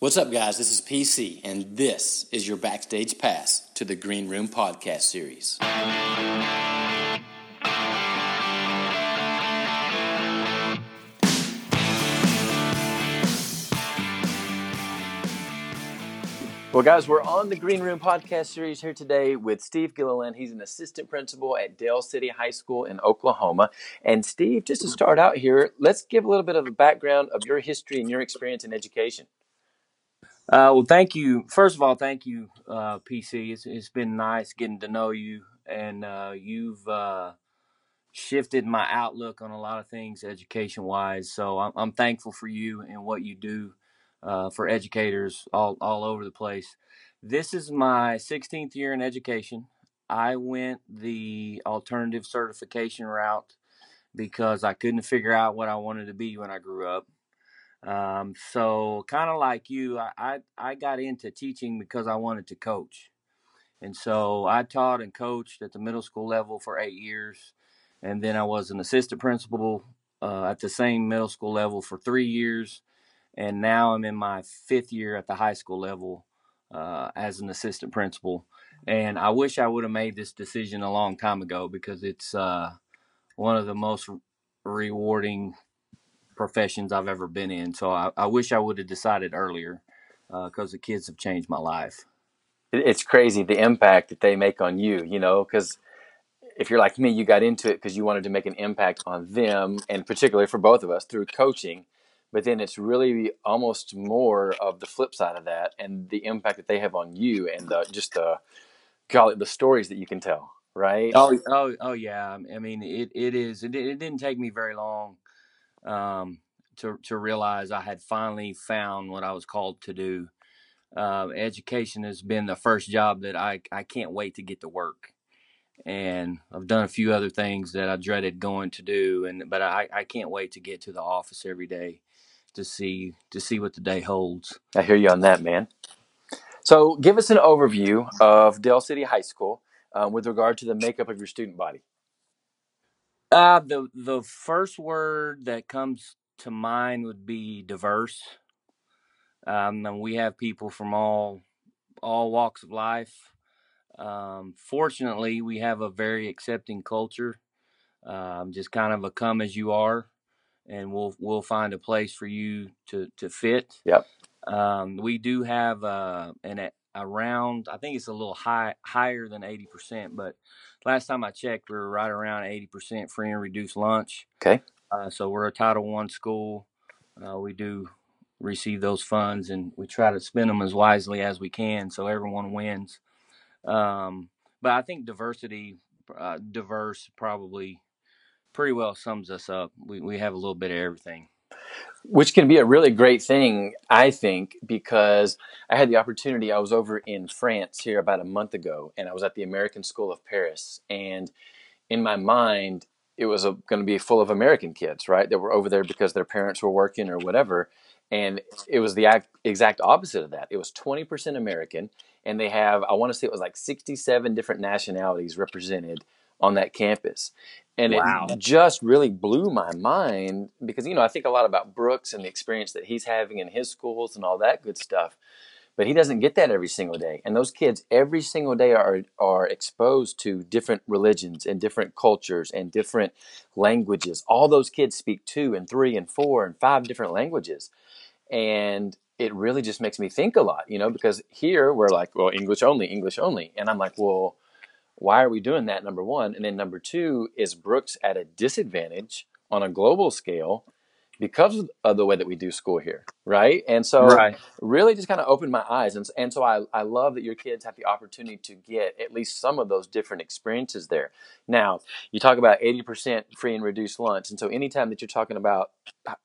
What's up, guys? This is PC, and this is your backstage pass to the Green Room podcast series. Well, guys, we're on the Green Room podcast series here today with Steve Gilliland. He's an assistant principal at Del City High School in Oklahoma. And Steve, just to start out here, let's give a little bit of a background of your history and your experience in education. Uh, well, thank you. First of all, thank you, uh, PC. It's, it's been nice getting to know you, and uh, you've uh, shifted my outlook on a lot of things education wise. So I'm, I'm thankful for you and what you do uh, for educators all, all over the place. This is my 16th year in education. I went the alternative certification route because I couldn't figure out what I wanted to be when I grew up. Um, so kind of like you, I, I, I got into teaching because I wanted to coach. And so I taught and coached at the middle school level for eight years. And then I was an assistant principal uh, at the same middle school level for three years and now I'm in my fifth year at the high school level uh, as an assistant principal. And I wish I would have made this decision a long time ago because it's uh, one of the most rewarding professions I've ever been in. So I, I wish I would have decided earlier because uh, the kids have changed my life. It's crazy the impact that they make on you, you know, because if you're like me, you got into it because you wanted to make an impact on them, and particularly for both of us through coaching but then it's really almost more of the flip side of that and the impact that they have on you and the, just the call it the stories that you can tell right oh oh oh yeah i mean it, it is it, it didn't take me very long um, to, to realize i had finally found what i was called to do uh, education has been the first job that I, I can't wait to get to work and I've done a few other things that I dreaded going to do and but I, I can't wait to get to the office every day to see to see what the day holds. I hear you on that, man. So, give us an overview of Del City High School uh, with regard to the makeup of your student body. Uh, the the first word that comes to mind would be diverse. Um, and we have people from all all walks of life. Um, fortunately, we have a very accepting culture. Um, just kind of a come as you are and we'll we'll find a place for you to to fit. Yep. Um, we do have uh, an around. I think it's a little high higher than eighty percent, but last time I checked, we were right around eighty percent free and reduced lunch. Okay. Uh, so we're a Title One school. Uh, we do receive those funds, and we try to spend them as wisely as we can, so everyone wins. Um, but I think diversity, uh, diverse, probably pretty well sums us up. We we have a little bit of everything. Which can be a really great thing, I think, because I had the opportunity. I was over in France here about a month ago, and I was at the American School of Paris. And in my mind, it was going to be full of American kids, right? That were over there because their parents were working or whatever. And it was the exact opposite of that. It was 20% American, and they have, I want to say it was like 67 different nationalities represented on that campus. And wow. it just really blew my mind because, you know, I think a lot about Brooks and the experience that he's having in his schools and all that good stuff. But he doesn't get that every single day. And those kids every single day are, are exposed to different religions and different cultures and different languages. All those kids speak two and three and four and five different languages. And it really just makes me think a lot, you know, because here we're like, well, English only, English only. And I'm like, well, why are we doing that? Number one. And then number two, is Brooks at a disadvantage on a global scale because of the way that we do school here, right? And so, right. really, just kind of opened my eyes, and and so I I love that your kids have the opportunity to get at least some of those different experiences there. Now, you talk about eighty percent free and reduced lunch, and so anytime that you're talking about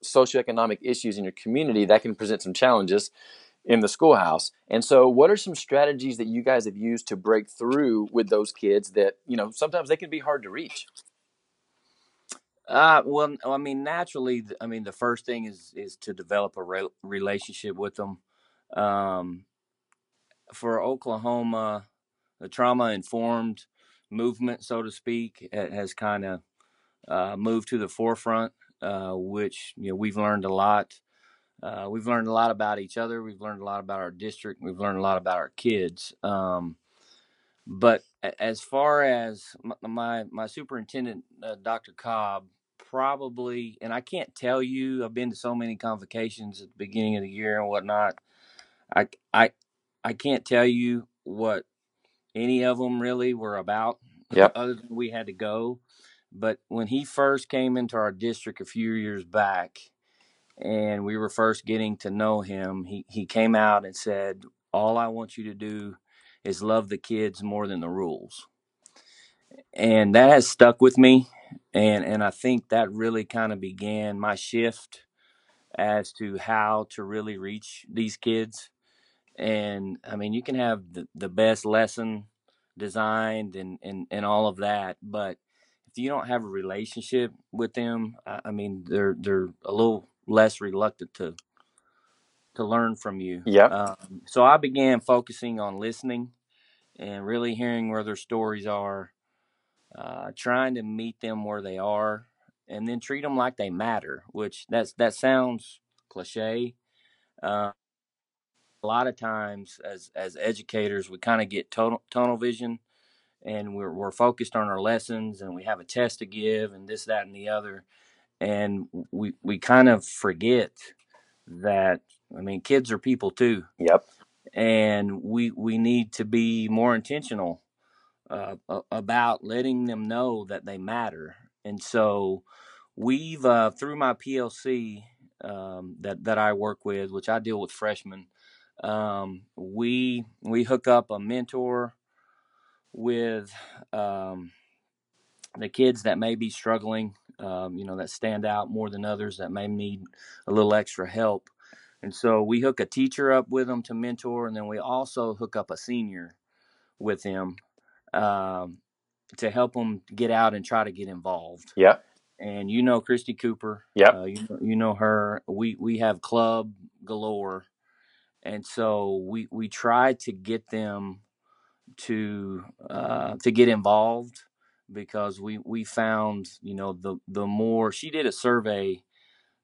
socioeconomic issues in your community, that can present some challenges in the schoolhouse. And so, what are some strategies that you guys have used to break through with those kids that, you know, sometimes they can be hard to reach? Uh, well, I mean, naturally, I mean, the first thing is is to develop a re- relationship with them. Um, for Oklahoma, the trauma informed movement, so to speak, has kind of uh, moved to the forefront, uh, which you know we've learned a lot uh, we've learned a lot about each other. We've learned a lot about our district. We've learned a lot about our kids. Um, but as far as my my, my superintendent, uh, Dr. Cobb, probably, and I can't tell you. I've been to so many convocations at the beginning of the year and whatnot. I I I can't tell you what any of them really were about, Yep. other than we had to go. But when he first came into our district a few years back, and we were first getting to know him, he, he came out and said, All I want you to do is love the kids more than the rules. And that has stuck with me. And, and I think that really kind of began my shift as to how to really reach these kids. And I mean, you can have the, the best lesson designed and, and, and all of that, but if you don't have a relationship with them, I, I mean, they're they're a little less reluctant to to learn from you. Yeah. Um, so I began focusing on listening and really hearing where their stories are, uh, trying to meet them where they are, and then treat them like they matter. Which that's that sounds cliche. Uh, a lot of times, as as educators, we kind of get tunnel tunnel vision, and we're we're focused on our lessons, and we have a test to give, and this, that, and the other, and we we kind of forget that. I mean, kids are people too Yep. and we we need to be more intentional uh, about letting them know that they matter. And so we've uh, through my PLC um, that that I work with, which I deal with freshmen. Um, we we hook up a mentor with um, the kids that may be struggling, um, you know, that stand out more than others that may need a little extra help. And so we hook a teacher up with them to mentor, and then we also hook up a senior with them um, to help them get out and try to get involved. Yeah. And you know Christy Cooper. Yeah. Uh, you, you know her. We we have club galore, and so we we try to get them to uh, to get involved because we we found you know the the more she did a survey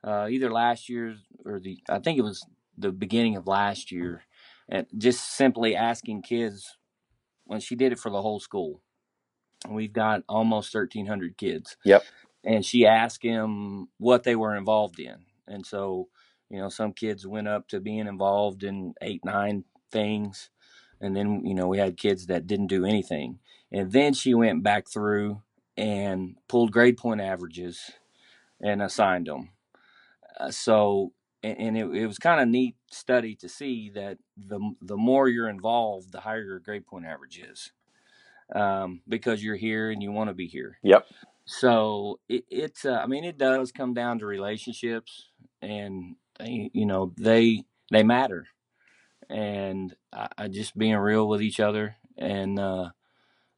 uh, either last year or the I think it was the beginning of last year, and just simply asking kids when she did it for the whole school. We've got almost thirteen hundred kids. Yep. And she asked them what they were involved in, and so you know some kids went up to being involved in eight nine things, and then you know we had kids that didn't do anything, and then she went back through and pulled grade point averages and assigned them uh, so and, and it, it was kind of neat study to see that the the more you're involved, the higher your grade point average is, um, because you're here and you want to be here. Yep. So it, it's uh, I mean it does come down to relationships, and you know they they matter, and I, I just being real with each other and uh,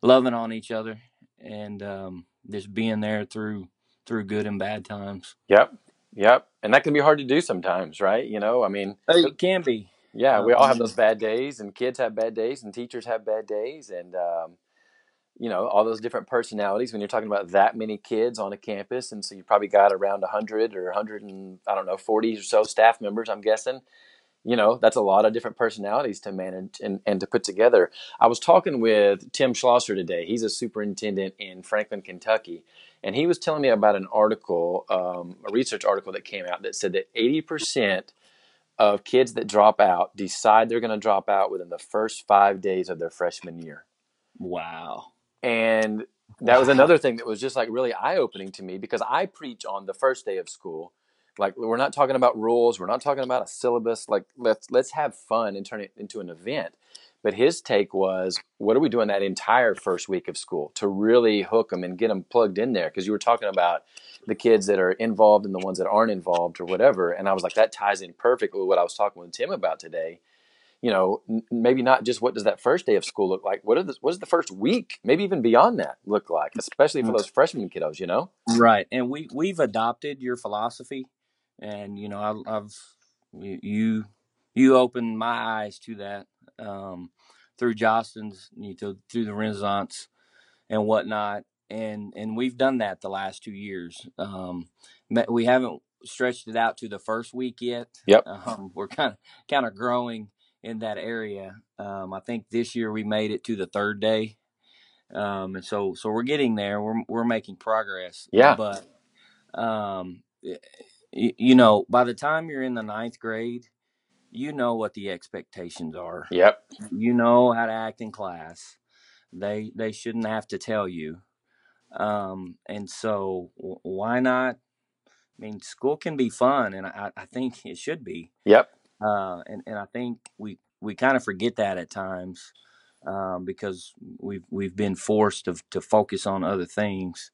loving on each other, and um, just being there through through good and bad times. Yep. Yep. And that can be hard to do sometimes, right? You know, I mean, It can be. yeah, we all have those bad days, and kids have bad days, and teachers have bad days, and um, you know all those different personalities. When you're talking about that many kids on a campus, and so you probably got around hundred or hundred and I don't know forty or so staff members. I'm guessing. You know, that's a lot of different personalities to manage and, and to put together. I was talking with Tim Schlosser today. He's a superintendent in Franklin, Kentucky, and he was telling me about an article, um, a research article that came out that said that 80% of kids that drop out decide they're going to drop out within the first five days of their freshman year. wow. And that was another thing that was just like really eye opening to me because I preach on the first day of school. Like we're not talking about rules, we're not talking about a syllabus. Like let's let's have fun and turn it into an event. But his take was, what are we doing that entire first week of school to really hook them and get them plugged in there? Because you were talking about the kids that are involved and the ones that aren't involved or whatever. And I was like, that ties in perfectly with what I was talking with Tim about today you know, n- maybe not just what does that first day of school look like. What are the, what does the first week, maybe even beyond that, look like, especially for those freshman kiddos. You know? Right, and we we've adopted your philosophy, and you know I, I've you you opened my eyes to that um, through Jostens, you know, through the Renaissance and whatnot, and and we've done that the last two years. Um, we haven't stretched it out to the first week yet. Yep. Um, we're kind of kind of growing in that area. Um, I think this year we made it to the third day, um, and so so we're getting there. We're we're making progress. Yeah. But um, you, you know, by the time you're in the ninth grade, you know what the expectations are. Yep. You know how to act in class. They they shouldn't have to tell you. Um, and so w- why not? I mean, school can be fun, and I, I think it should be. Yep. Uh, and and I think we we kind of forget that at times um, because we've we've been forced to to focus on other things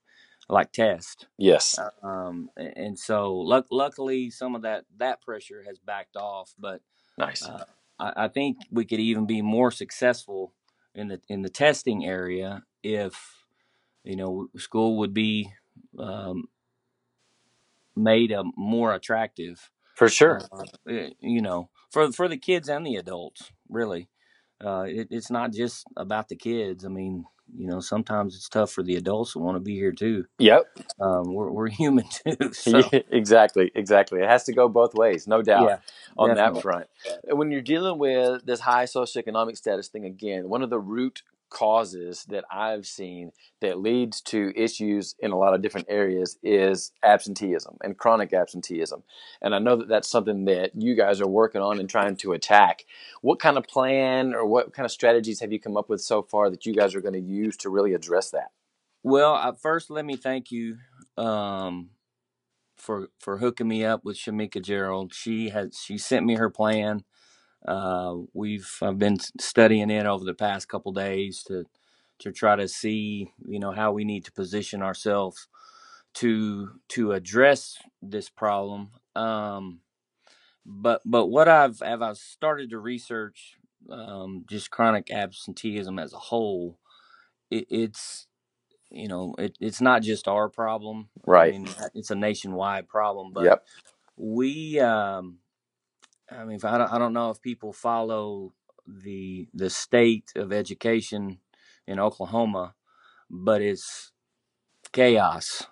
like test. Yes. Um, and so luck, luckily some of that that pressure has backed off, but Nice. uh, I, I think we could even be more successful in the in the testing area if you know school would be um, made a more attractive For sure. uh, you know for for the kids and the adults really uh, it, it's not just about the kids i mean you know sometimes it's tough for the adults who want to be here too Yep. um, we're, we're human too so Yeah, exactly. Exactly. It has to go both ways, no doubt. yeah on that front. When you're dealing with this high socioeconomic status thing again, one of the root causes that I've seen that leads to issues in a lot of different areas is absenteeism and chronic absenteeism. And I know that that's something that you guys are working on and trying to attack. What kind of plan or what kind of strategies have you come up with so far that you guys are going to use to really address that? well uh, first let me thank you um, for for hooking me up with Shamika Gerald. She has she sent me her plan. Uh, we've I've been studying it over the past couple days to to try to see you know how we need to position ourselves to to address this problem. Um, but but what I've have I started to research um, just chronic absenteeism as a whole. It, it's you know it, it's not just our problem. I Right. mean it's a nationwide problem, but Yep. we um, I mean, I don't, I don't know if people follow the the state of education in Oklahoma, but it's chaos,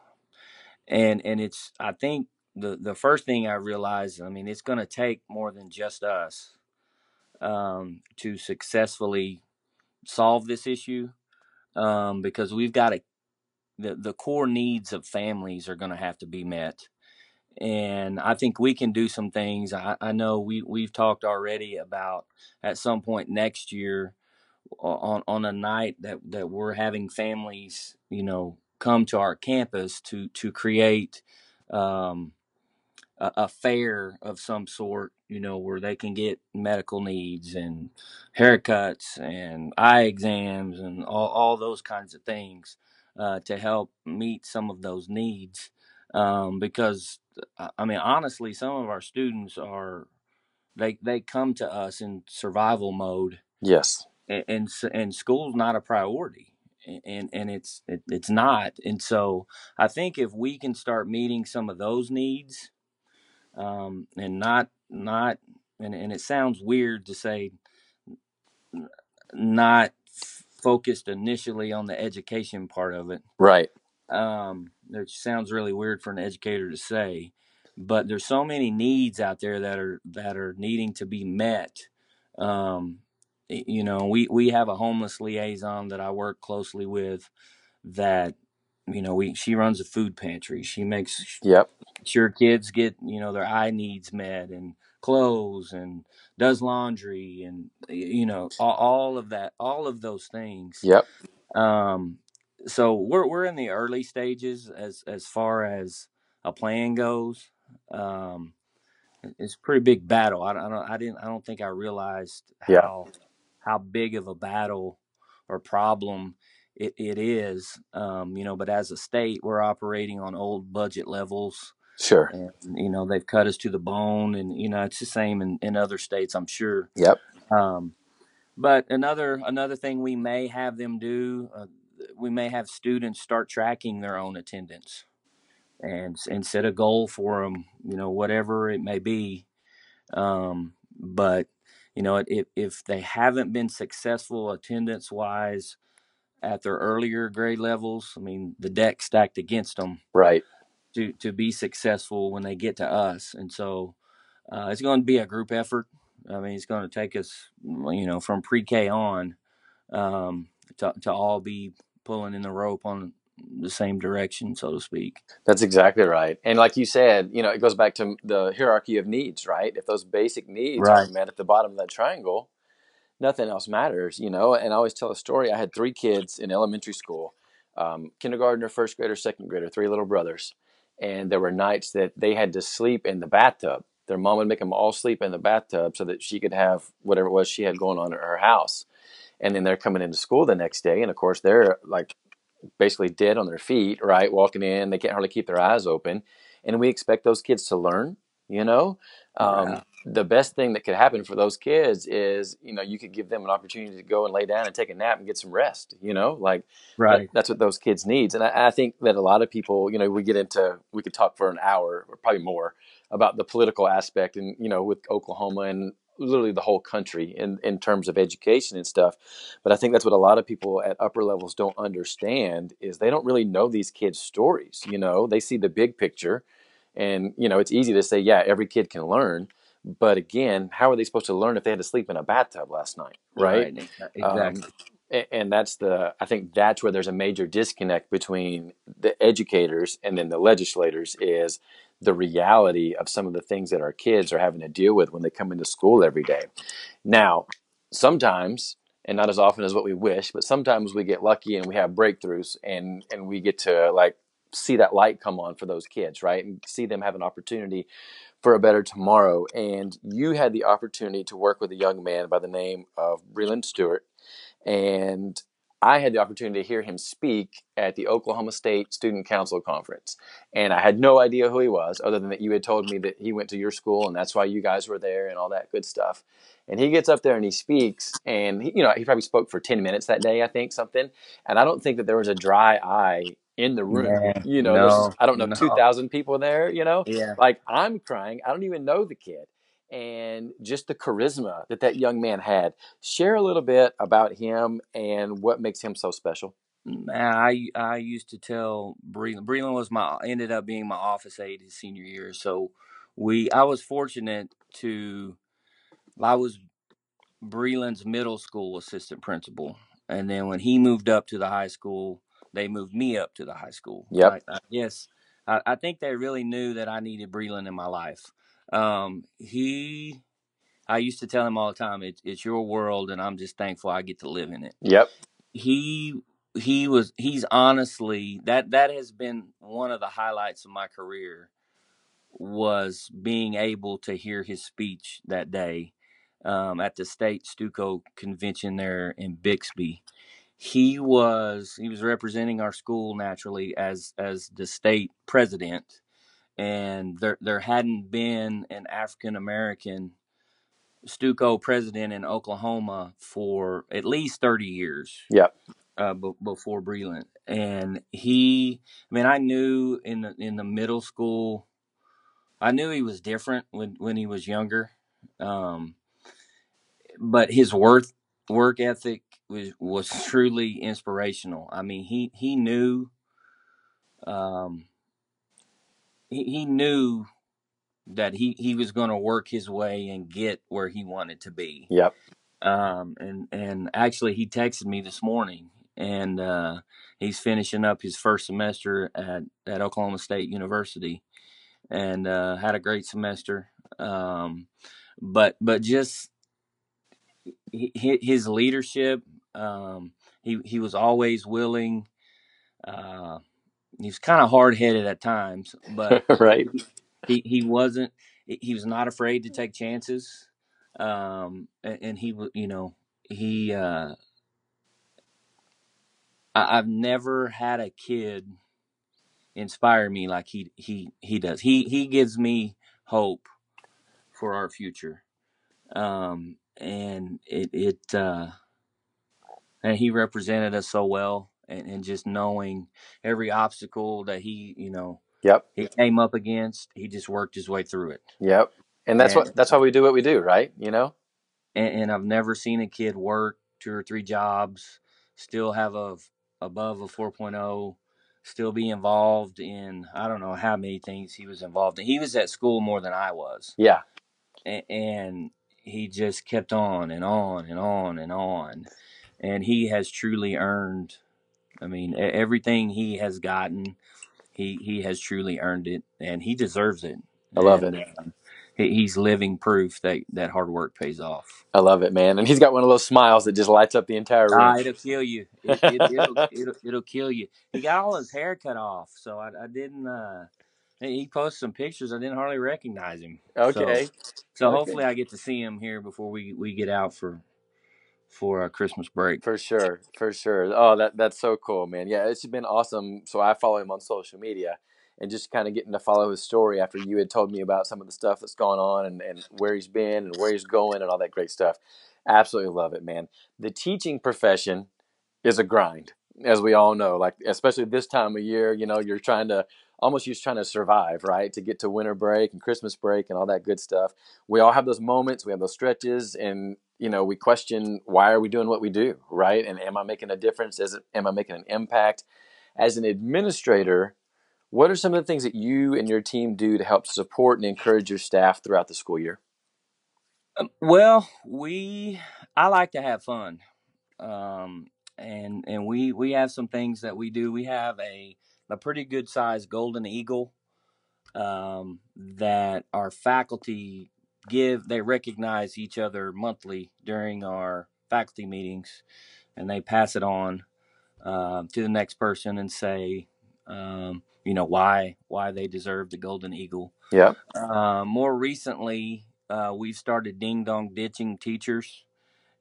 and and it's I think the the first thing I realized, I mean, it's going to take more than just us um, to successfully solve this issue, um, because we've got to the the core needs of families are going to have to be met and I think we can do some things. I, I know we we've talked already about at some point next year on on a night that that we're having families, you know, come to our campus to to create um, a, a fair of some sort, you know, where they can get medical needs and haircuts and eye exams and all, all those kinds of things uh, to help meet some of those needs. Um, because I mean, honestly, some of our students are they they come to us in survival mode, Yes. and and, and school's not a priority, and and it's it, it's not. And so I think if we can start meeting some of those needs, um, and not not and, and it sounds weird to say not focused initially on the education part of it Right. um it sounds really weird for an educator to say but there's so many needs out there that are that are needing to be met um you know we we have a homeless liaison that I work closely with that you know we she runs a food pantry she makes Yep. sure kids get you know their eye needs met and clothes and does laundry and you know all, all of that all of those things Yep. um so we're we're in the early stages as as far as a plan goes um it's a pretty big battle i, don't- I don't i didn't i don't think i realized Yeah. how how big of a battle or problem it, it is um you know but as a state we're operating on old budget levels Sure. and you know they've cut us to the bone and you know it's the same in, in other states i'm sure Yep. um, but another another thing we may have them do uh, we may have students start tracking their own attendance and and set a goal for them you know whatever it may be um, but you know if, if they haven't been successful attendance wise at their earlier grade levels i mean the deck stacked against them Right. to to be successful when they get to us. And so uh, it's going to be a group effort. I mean, it's going to take us, you know, from pre-K on um, to to all be pulling in the rope on the same direction, so to speak. That's exactly right. And like you said, you know, it goes back to the hierarchy of needs, right? If those basic needs Right. aren't met at the bottom of that triangle, nothing else matters, you know. And I always tell a story. I had three kids in elementary school um, kindergartner, first grader, second grader, three little brothers. And there were nights that they had to sleep in the bathtub. Their mom would make them all sleep in the bathtub so that she could have whatever it was she had going on at her house. And then they're coming into school the next day. And of course, they're like basically dead on their feet, right? Walking in, they can't hardly keep their eyes open. And we expect those kids to learn, you know? Um, Yeah. the best thing that could happen for those kids is, you know, you could give them an opportunity to go and lay down and take a nap and get some rest, you know? Like, that, Right. that's what those kids needs. And I, I think that a lot of people, you know, we get into, we could talk for an hour or probably more about the political aspect and, you know, with Oklahoma and literally the whole country in, in terms of education and stuff. But I think that's what a lot of people at upper levels don't understand is they don't really know these kids' stories. You know, they see the big picture and, you know, it's easy to say, yeah, every kid can learn. But again, how are they supposed to learn if they had to sleep in a bathtub last night? Right. Right. Um, Exactly. and that's the i think that's where there's a major disconnect between the educators and then the legislators is the reality of some of the things that our kids are having to deal with when they come into school every day. Now sometimes and not as often as what we wish but sometimes we get lucky and we have breakthroughs and and we get to like see that light come on for those kids right? And see them have an opportunity for a better tomorrow. And you had the opportunity to work with a young man by the name of breland stewart. And I had the opportunity to hear him speak at the Oklahoma State Student Council Conference. And I had no idea who he was, other than that you had told me that he went to your school and that's why you guys were there and all that good stuff. And he gets up there and he speaks, and he, you know, he probably spoke for 10 minutes that day, I think, something. And I don't think that there was a dry eye in the room. Man, You know, there's, no, I don't know, no. 2,000 people there, you know? Yeah. Like, I'm crying. I don't even know the kid. And just the charisma that that young man had share a little bit about him and what makes him so special. Man, I I used to tell Breland. Breland was my ended up being my office aide his senior year. So we I was fortunate to I was Breland's middle school assistant principal, and then when he moved up to the high school, they moved me up to the high school. Yep. I, I I, I think they really knew that I needed Breland in my life. Um, he I used to tell him all the time, it's it's your world, and I'm just thankful I get to live in it Yep. he he was he's honestly that that has been one of the highlights of my career was being able to hear his speech that day um, at the state Stuco convention there in Bixby. He was he was representing our school naturally as as the state president, and there there hadn't been an African American Stuco president in Oklahoma for at least thirty years Yep. uh, b- before Breland, and he. I mean, I knew in the in the middle school, I knew he was different when when he was younger, um, but his worth work ethic was was truly inspirational. I mean, he he knew, um, he, he knew that he he was going to work his way and get where he wanted to be. Yep. um, and and actually he texted me this morning and uh, he's finishing up his first semester at, at Oklahoma State University and uh, had a great semester um, but but just hi- hi- his leadership um, he he was always willing uh, he was kind of hard headed at times but right. he he wasn't he was not afraid to take chances um and, and he wa- you know he uh I, i've never had a kid inspire me like he he he does he he gives me hope for our future um and it it uh and he represented us so well and, and just knowing every obstacle that he you know Yep. he came up against he just worked his way through it Yep. And that's and what that's why we do what we do, right? You know? and, and I've never seen a kid work two or three jobs, still have a above a 4.0, still be involved in I don't know how many things he was involved in. He was at school more than I was, Yeah. A- and he just kept on and on and on and on, and he has truly earned. I mean, e- everything he has gotten, he he has truly earned it, and he deserves it. I love And it. uh, he, he's living proof that that hard work pays off. I love it, man. And he's got one of those smiles that just lights up the entire room. Ah, it'll kill you. It, it it'll, it'll it'll kill you. He got all his hair cut off, so I, I didn't. uh He posted some pictures. I didn't hardly recognize him. okay. So, so Okay. hopefully I get to see him here before we we get out for for a Christmas break. For sure, for sure. Oh, that that's so cool, man. Yeah, it's been awesome. So I follow him on social media, and just kind of getting to follow his story after you had told me about some of the stuff that's gone on and, and where he's been and where he's going and all that great stuff. Absolutely love it, man. The teaching profession is a grind, as we all know. Like especially this time of year, you know, you're trying to almost you're trying to survive, right? To get to winter break and Christmas break and all that good stuff. We all have those moments, we have those stretches, and you know, we question why are we doing what we do, right? And am I making a difference? It, am I making an impact? As an administrator, what are some of the things that you and your team do to help support and encourage your staff throughout the school year? Um, Well, we I like to have fun, um, and and we we have some things that we do. We have a a pretty good sized golden eagle um, that our faculty give. They recognize each other monthly during our faculty meetings, and they pass it on um, to the next person and say, um, you know, why why they deserve the golden eagle. Yeah. Uh, more recently, uh, we've started ding dong ditching teachers,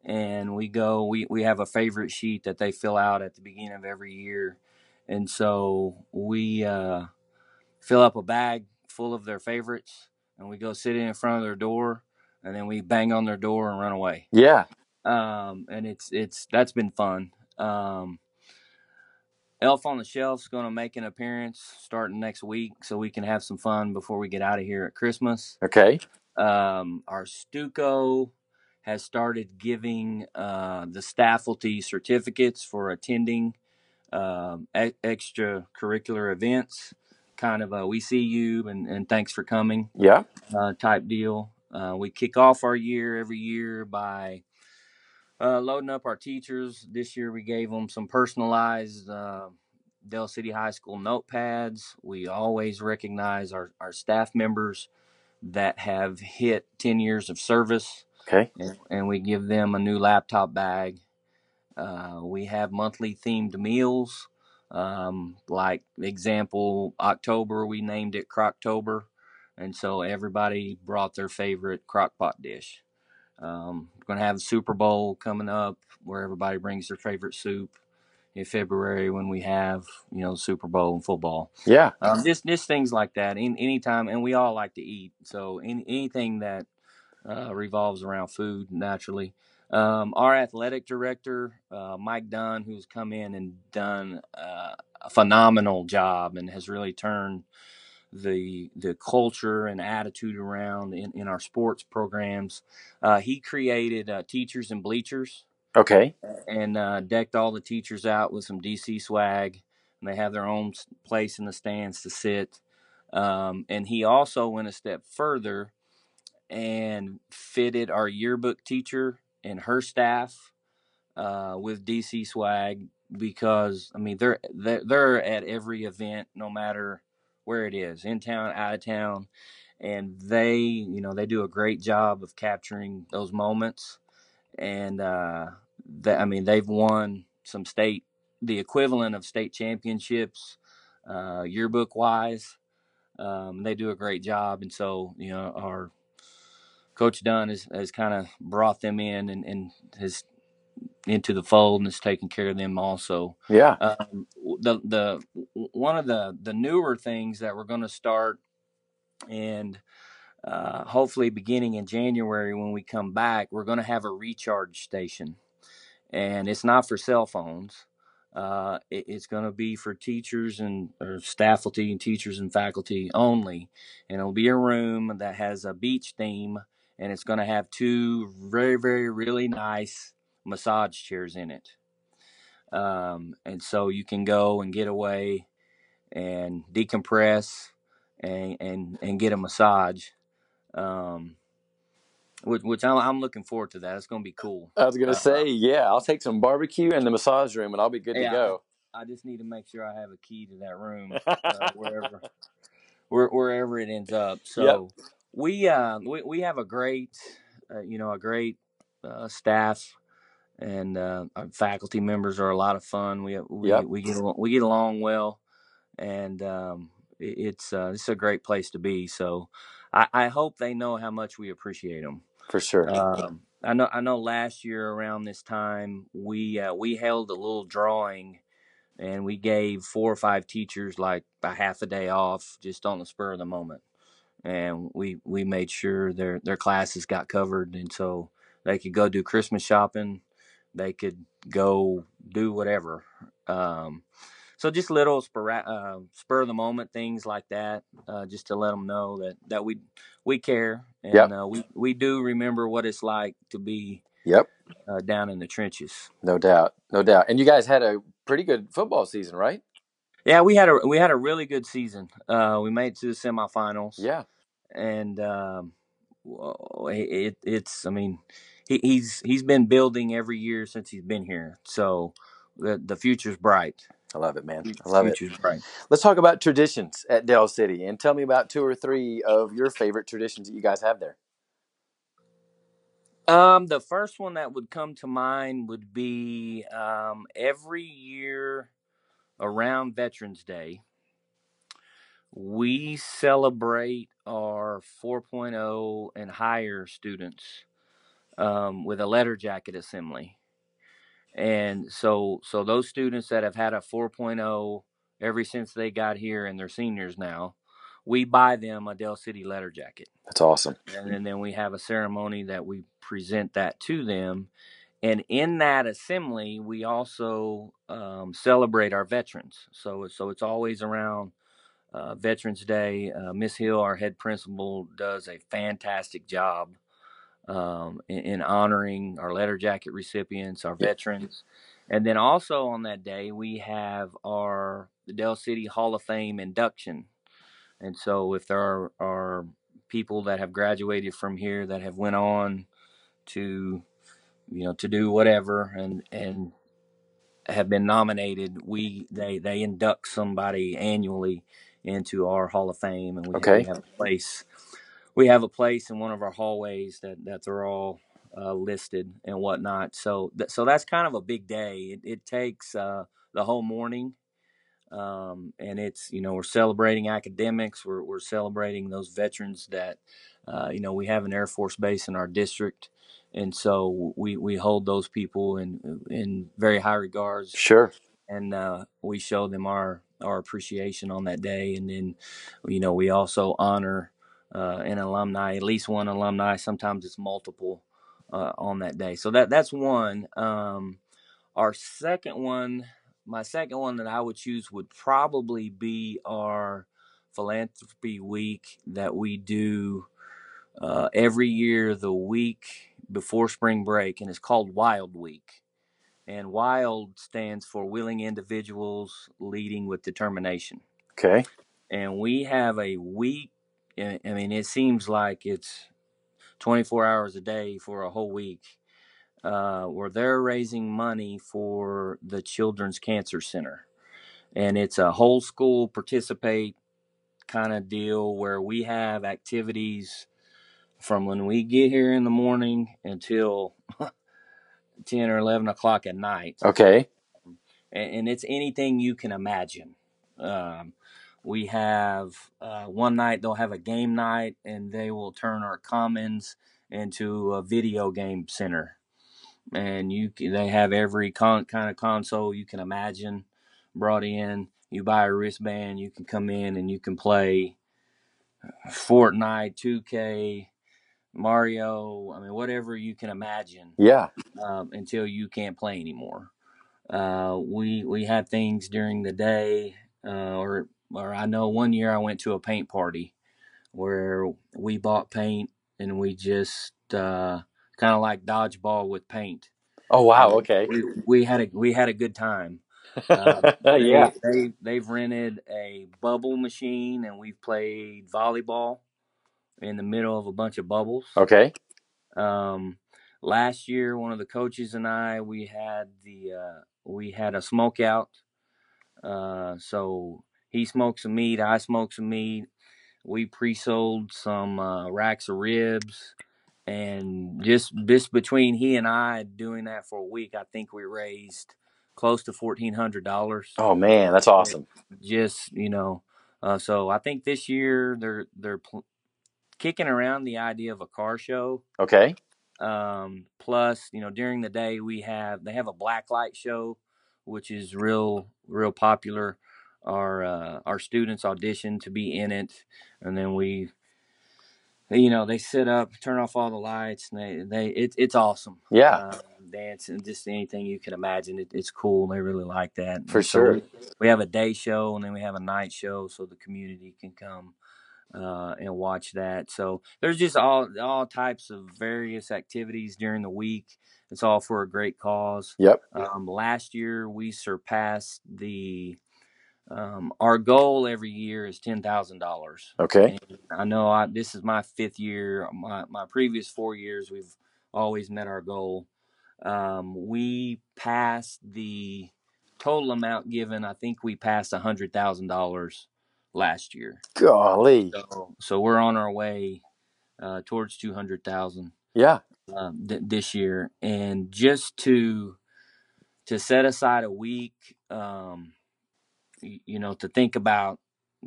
and we go. We we have a favorite sheet that they fill out at the beginning of every year, and so we uh, fill up a bag full of their favorites, and we go sit in front of their door, and then we bang on their door and run away. Yeah. Um, and it's it's that's been fun. Um, Elf on the Shelf's going to make an appearance starting next week, so we can have some fun before we get out of here at Christmas. Okay. Um, our Stuco has started giving uh, the staffalty certificates for attending um, e- extracurricular events, kind of a we see you and, and thanks for coming Yeah. uh, type deal. Uh, we kick off our year every year by uh, loading up our teachers. This year we gave them some personalized uh, Del City High School notepads. We always recognize our, our staff members that have hit 10 years of service, Okay. and, and we give them a new laptop bag. Uh, we have monthly themed meals. Um, like example, October we named it Croctober, and so everybody brought their favorite crockpot dish. Um, we're gonna have the Super Bowl coming up, where everybody brings their favorite soup in February when we have you know Super Bowl and football. Yeah. Um, just just things like that. In anytime, and we all like to eat, so any, anything that uh, revolves around food naturally. Um, our athletic director, uh, Mike Dunn, who's come in and done uh, a phenomenal job and has really turned the the culture and attitude around in, in our sports programs. Uh, he created uh, teachers and bleachers Okay. and uh, decked all the teachers out with some DC swag. And they have their own place in the stands to sit. Um, and he also went a step further and fitted our yearbook teacher and her staff uh, with DC swag because I mean they're they're, at every event no matter where it is in town out of town and they you know they do a great job of capturing those moments and uh that I mean they've won some state the equivalent of state championships uh yearbook wise um they do a great job and so you know our coach Dunn has, has kind of brought them in and, and has into the fold and is taking care of them also Yeah. um, the the one of the the newer things that we're going to start and uh, hopefully beginning in January when we come back, we're going to have a recharge station, and it's not for cell phones. Uh, it, it's going to be for teachers and or staffalty and teachers and faculty only, and it'll be a room that has a beach theme, and it's going to have two very very really nice massage chairs in it um, and so you can go and get away and decompress and and and get a massage. Um, which, which I'm, I'm looking forward to that. It's going to be cool. I was gonna Uh, say, yeah, I'll take some barbecue and the massage room, and I'll be good to go. I, I just need to make sure I have a key to that room uh, wherever where, wherever it ends up. So we uh, we we have a great uh, you know a great uh, staff and uh, our faculty members are a lot of fun. We we Yep. we get along, we get along well, and um, it, it's uh, it's a great place to be. So I, I hope they know how much we appreciate them. for sure. Um, I know I know last year around this time we uh, we held a little drawing and we gave four or five teachers like a half a day off just on the spur of the moment and we we made sure their their classes got covered and so they could go do christmas shopping they could go do whatever um, so just little spur, uh, spur of the moment things like that uh, just to let them know that that we we care and Yep. uh, we we do remember what it's like to be Yep, uh, down in the trenches no doubt, no doubt. And you guys had a pretty good football season, right? yeah we had a we had a really good season uh, we made it to the semifinals Yeah, and um, it, it's I mean he, he's he's been building every year since he's been here, so the the future's bright. I love it, man. I love it. bright. Let's talk about traditions at Del City, and tell me about two or three of your favorite traditions that you guys have there. Um, the first one that would come to mind would be um, every year around Veterans Day, we celebrate our 4.0 and higher students um, with a letter jacket assembly. And so, so those students that have had a 4.0 ever since they got here and they're seniors now, we buy them a Del City letter jacket. That's awesome. and, and then we have a ceremony that we present that to them and in that assembly we also um, celebrate our veterans so so it's always around uh, veterans day uh, miss hill our head principal does a fantastic job um, in, in honoring our letter jacket recipients our veterans. And then also on that day we have our the Del City hall of fame induction. And so if there are, are people that have graduated from here that have went on to you know to do whatever and and have been nominated we they they induct somebody annually into our hall of fame and we, Okay. we have a place we have a place in one of our hallways that that they're all uh, listed and whatnot. So th- so that's kind of a big day. It, it takes uh, the whole morning um, and it's you know we're celebrating academics. We're, we're celebrating those veterans that uh, you know we have an air force base in our district. And so we we hold those people in in very high regards. Sure. and uh, we show them our our appreciation on that day. And then you know we also honor uh, an alumni at least one alumni. Sometimes it's multiple uh, on that day. So that that's one. Um, our second one, my second one that I would choose would probably be our philanthropy week that we do uh, every year, the week before spring break, and it's called Wild Week. And WILD stands for Willing Individuals Leading with Determination. Okay. And we have a week, I mean, it seems like it's 24 hours a day for a whole week uh, where they're raising money for the Children's Cancer Center. And it's a whole school participate kind of deal where we have activities from when we get here in the morning until 10 or 11 o'clock at night. Okay. And, and it's anything you can imagine. Um, we have uh, one night they'll have a game night and they will turn our commons into a video game center and you can, they have every con, kind of console you can imagine brought in. You buy a wristband, you can come in and you can play Fortnite, 2K, Mario. I mean, whatever you can imagine Yeah. um, until you can't play anymore. Uh, we we had things during the day, uh, or or I know one year I went to a paint party where we bought paint and we just uh, kind of like dodgeball with paint. Oh wow. Uh, Okay. we, we had a we had a good time. Uh, yeah. they they they've rented a bubble machine, and we've played volleyball in the middle of a bunch of bubbles. Okay. Um, last year, one of the coaches and I we had the uh, we had a smoke out. Uh, so he smoked some meat, I smoked some meat. We pre-sold some uh, racks of ribs, and just just between he and I doing that for a week, I think we raised close to fourteen hundred dollars. Oh man, that's awesome. Just you know, uh, so I think this year they're they're kicking around the idea of a car show. Okay. Um, plus, you know, during the day we have they have a black light show, which is real real popular. Our uh, our students audition to be in it, and then we, you know, they sit up, turn off all the lights, and they they it, it's awesome. Yeah. Uh, dance and just anything you can imagine. It, it's cool. They really like that. For so sure. we, we have a day show and then we have a night show, so the community can come uh, and watch that. So there's just all all types of various activities during the week. It's all for a great cause. Yep. Um, last year we surpassed the um, our goal every year is ten thousand dollars. Okay. And I know I, this is my fifth year. My my previous four years we've always met our goal. Um, we passed the total amount given. I think we passed a hundred thousand dollars last year. Golly. So, so we're on our way uh, towards two hundred thousand Yeah. um, th- this year, and just to to set aside a week, um, y- you know, to think about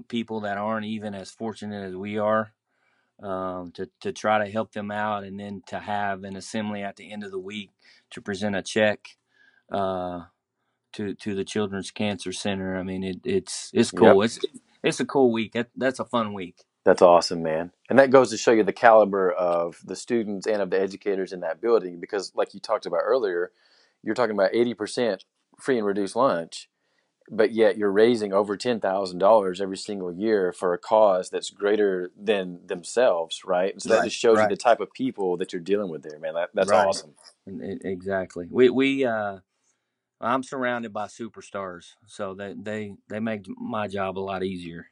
people that aren't even as fortunate as we are, um, to to try to help them out, and then to have an assembly at the end of the week to present a check. Uh, to, to the Children's Cancer Center. I mean, it, it's it's cool. It's it's a cool week. That, that's a fun week. That's awesome, man. And that goes to show you the caliber of the students and of the educators in that building because, like you talked about earlier, you're talking about 80% free and reduced lunch, but yet you're raising over $10,000 every single year for a cause that's greater than themselves, right? And so that Right, just shows right. you the type of people that you're dealing with there, man. That, that's Right. awesome. Exactly. We we uh, I'm surrounded by superstars, so they they they make my job a lot easier.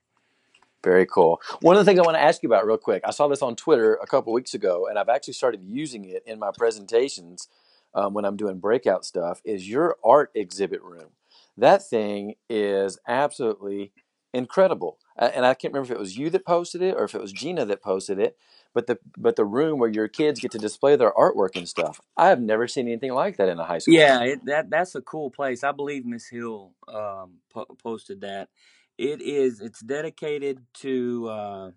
Very cool. One of the things I want to ask you about real quick, I saw this on Twitter a couple weeks ago, and I've actually started using it in my presentations um, when I'm doing breakout stuff. Is your art exhibit room? That thing is absolutely incredible, and I can't remember if it was you that posted it or if it was Gina that posted it. But the but the room where your kids get to display their artwork and stuff, I have never seen anything like that in a high school. Yeah, it, that that's a cool place. I believe Miss Hill um, po- posted that. It is. It's dedicated to uh,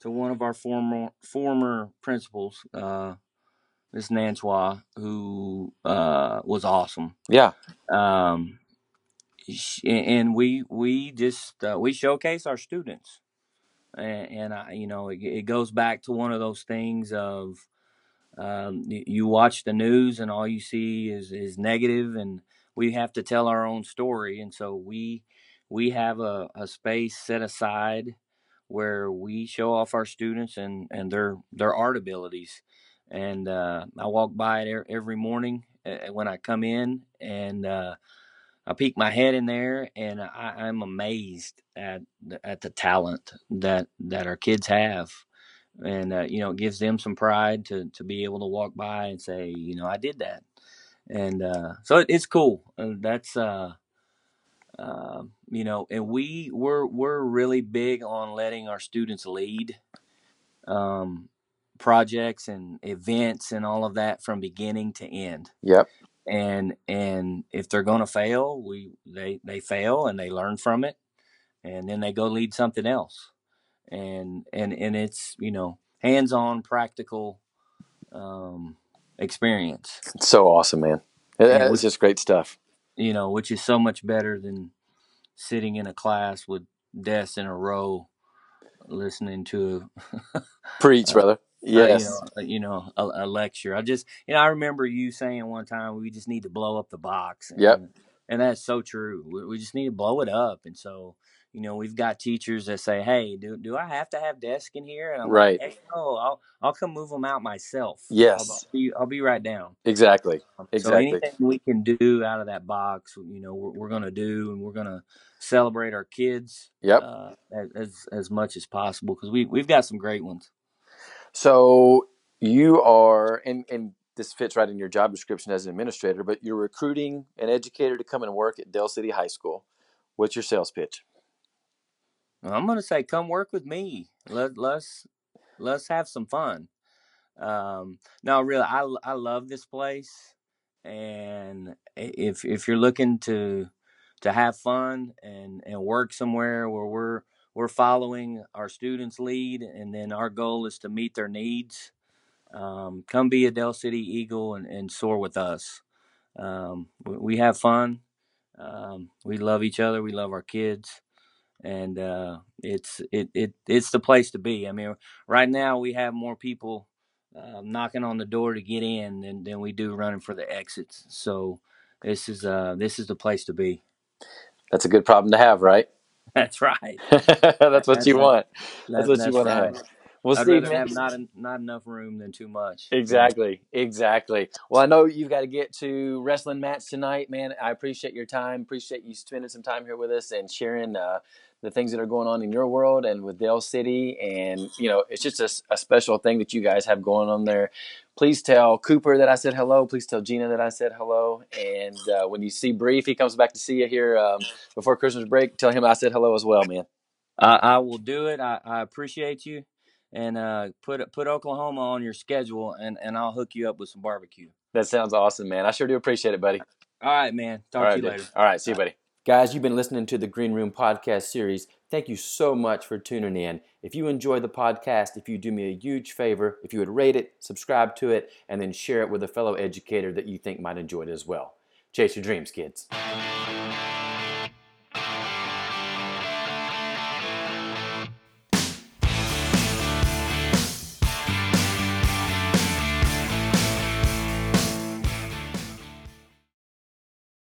to one of our former former principals, uh, Miss Nanchois, who uh, was awesome. Yeah, Um, and we we just uh, we showcase our students, and, and I, you know, it, it goes back to one of those things of um, you watch the news and all you see is is negative, and we have to tell our own story, and so we we have a, a space set aside where we show off our students and and their their art abilities, and uh, I walk by it every morning uh, when I come in, and uh, I peek my head in there, and I, I'm amazed at the, at the talent that that our kids have. And uh, you know it gives them some pride to to be able to walk by and say you know I did that. And uh, so it, it's cool. And that's uh, uh, you know and we we're we're really big on letting our students lead um, projects and events and all of that from beginning to end. Yep, and and if they're going to fail we they they fail and they learn from it and then they go lead something else and and and it's you know hands-on practical um experience it's so awesome, man. It's which- just great stuff. you know which is so much better than sitting in a class with desks in a row listening to a Preach, Uh, brother. uh, Yes. you know, you know a, a lecture i just you know i remember you saying one time we just need to blow up the box and, Yep. and that's so true we, we just need to blow it up and so you know, we've got teachers that say, "Hey, do do I have to have desk in here?" And I'm Right. like, "Hey, no, I'll I'll come move them out myself. Yes. I'll be I'll be right down." Exactly. Um, So Exactly. anything we can do out of that box, you know, we're, we're going to do, and we're going to celebrate our kids Yep. uh, as- as as much as possible because we we've got some great ones. So you are, and, and this fits right in your job description as an administrator, but you're recruiting an educator to come and work at Del City High School. What's your sales pitch? I'm going to say, come work with me. Let let's let's have some fun. Um, no, really, I I love this place, and if if you're looking to to have fun and and work somewhere where we're we're following our students' lead, and then our goal is to meet their needs. Um, come be a Del City Eagle and, and soar with us. Um, we, we have fun. Um, we love each other. We love our kids, and uh, it's it, it it's the place to be. I mean, right now we have more people uh, knocking on the door to get in than, than we do running for the exits. So this is uh this is the place to be. That's a good problem to have, right? That's right. that's what you want. That- That's what you that's want to right. have. Well, I'd Steve, rather man, have not en- not enough room than too much. Exactly, exactly. Well, I know you've got to get to wrestling match tonight, man. I appreciate your time. Appreciate you spending some time here with us and sharing uh, the things that are going on in your world and with Del City. And you know, it's just a special thing that you guys have going on there. Please tell Cooper that I said hello. Please tell Gina that I said hello. And uh, when you see Brief, he comes back to see you here um, before Christmas break, tell him I said hello as well, man. I, I will do it. I, I appreciate you, and uh, put put Oklahoma on your schedule, and, and I'll hook you up with some barbecue. That sounds awesome, man. I sure do appreciate it, buddy. All right, man. Talk All right, to you dude. later. All right, see you, buddy. Guys, you've been listening to the Green Room Podcast series. Thank you so much for tuning in. If you enjoy the podcast, if you do me a huge favor, if you would rate it, subscribe to it, and then share it with a fellow educator that you think might enjoy it as well. Chase your dreams, kids.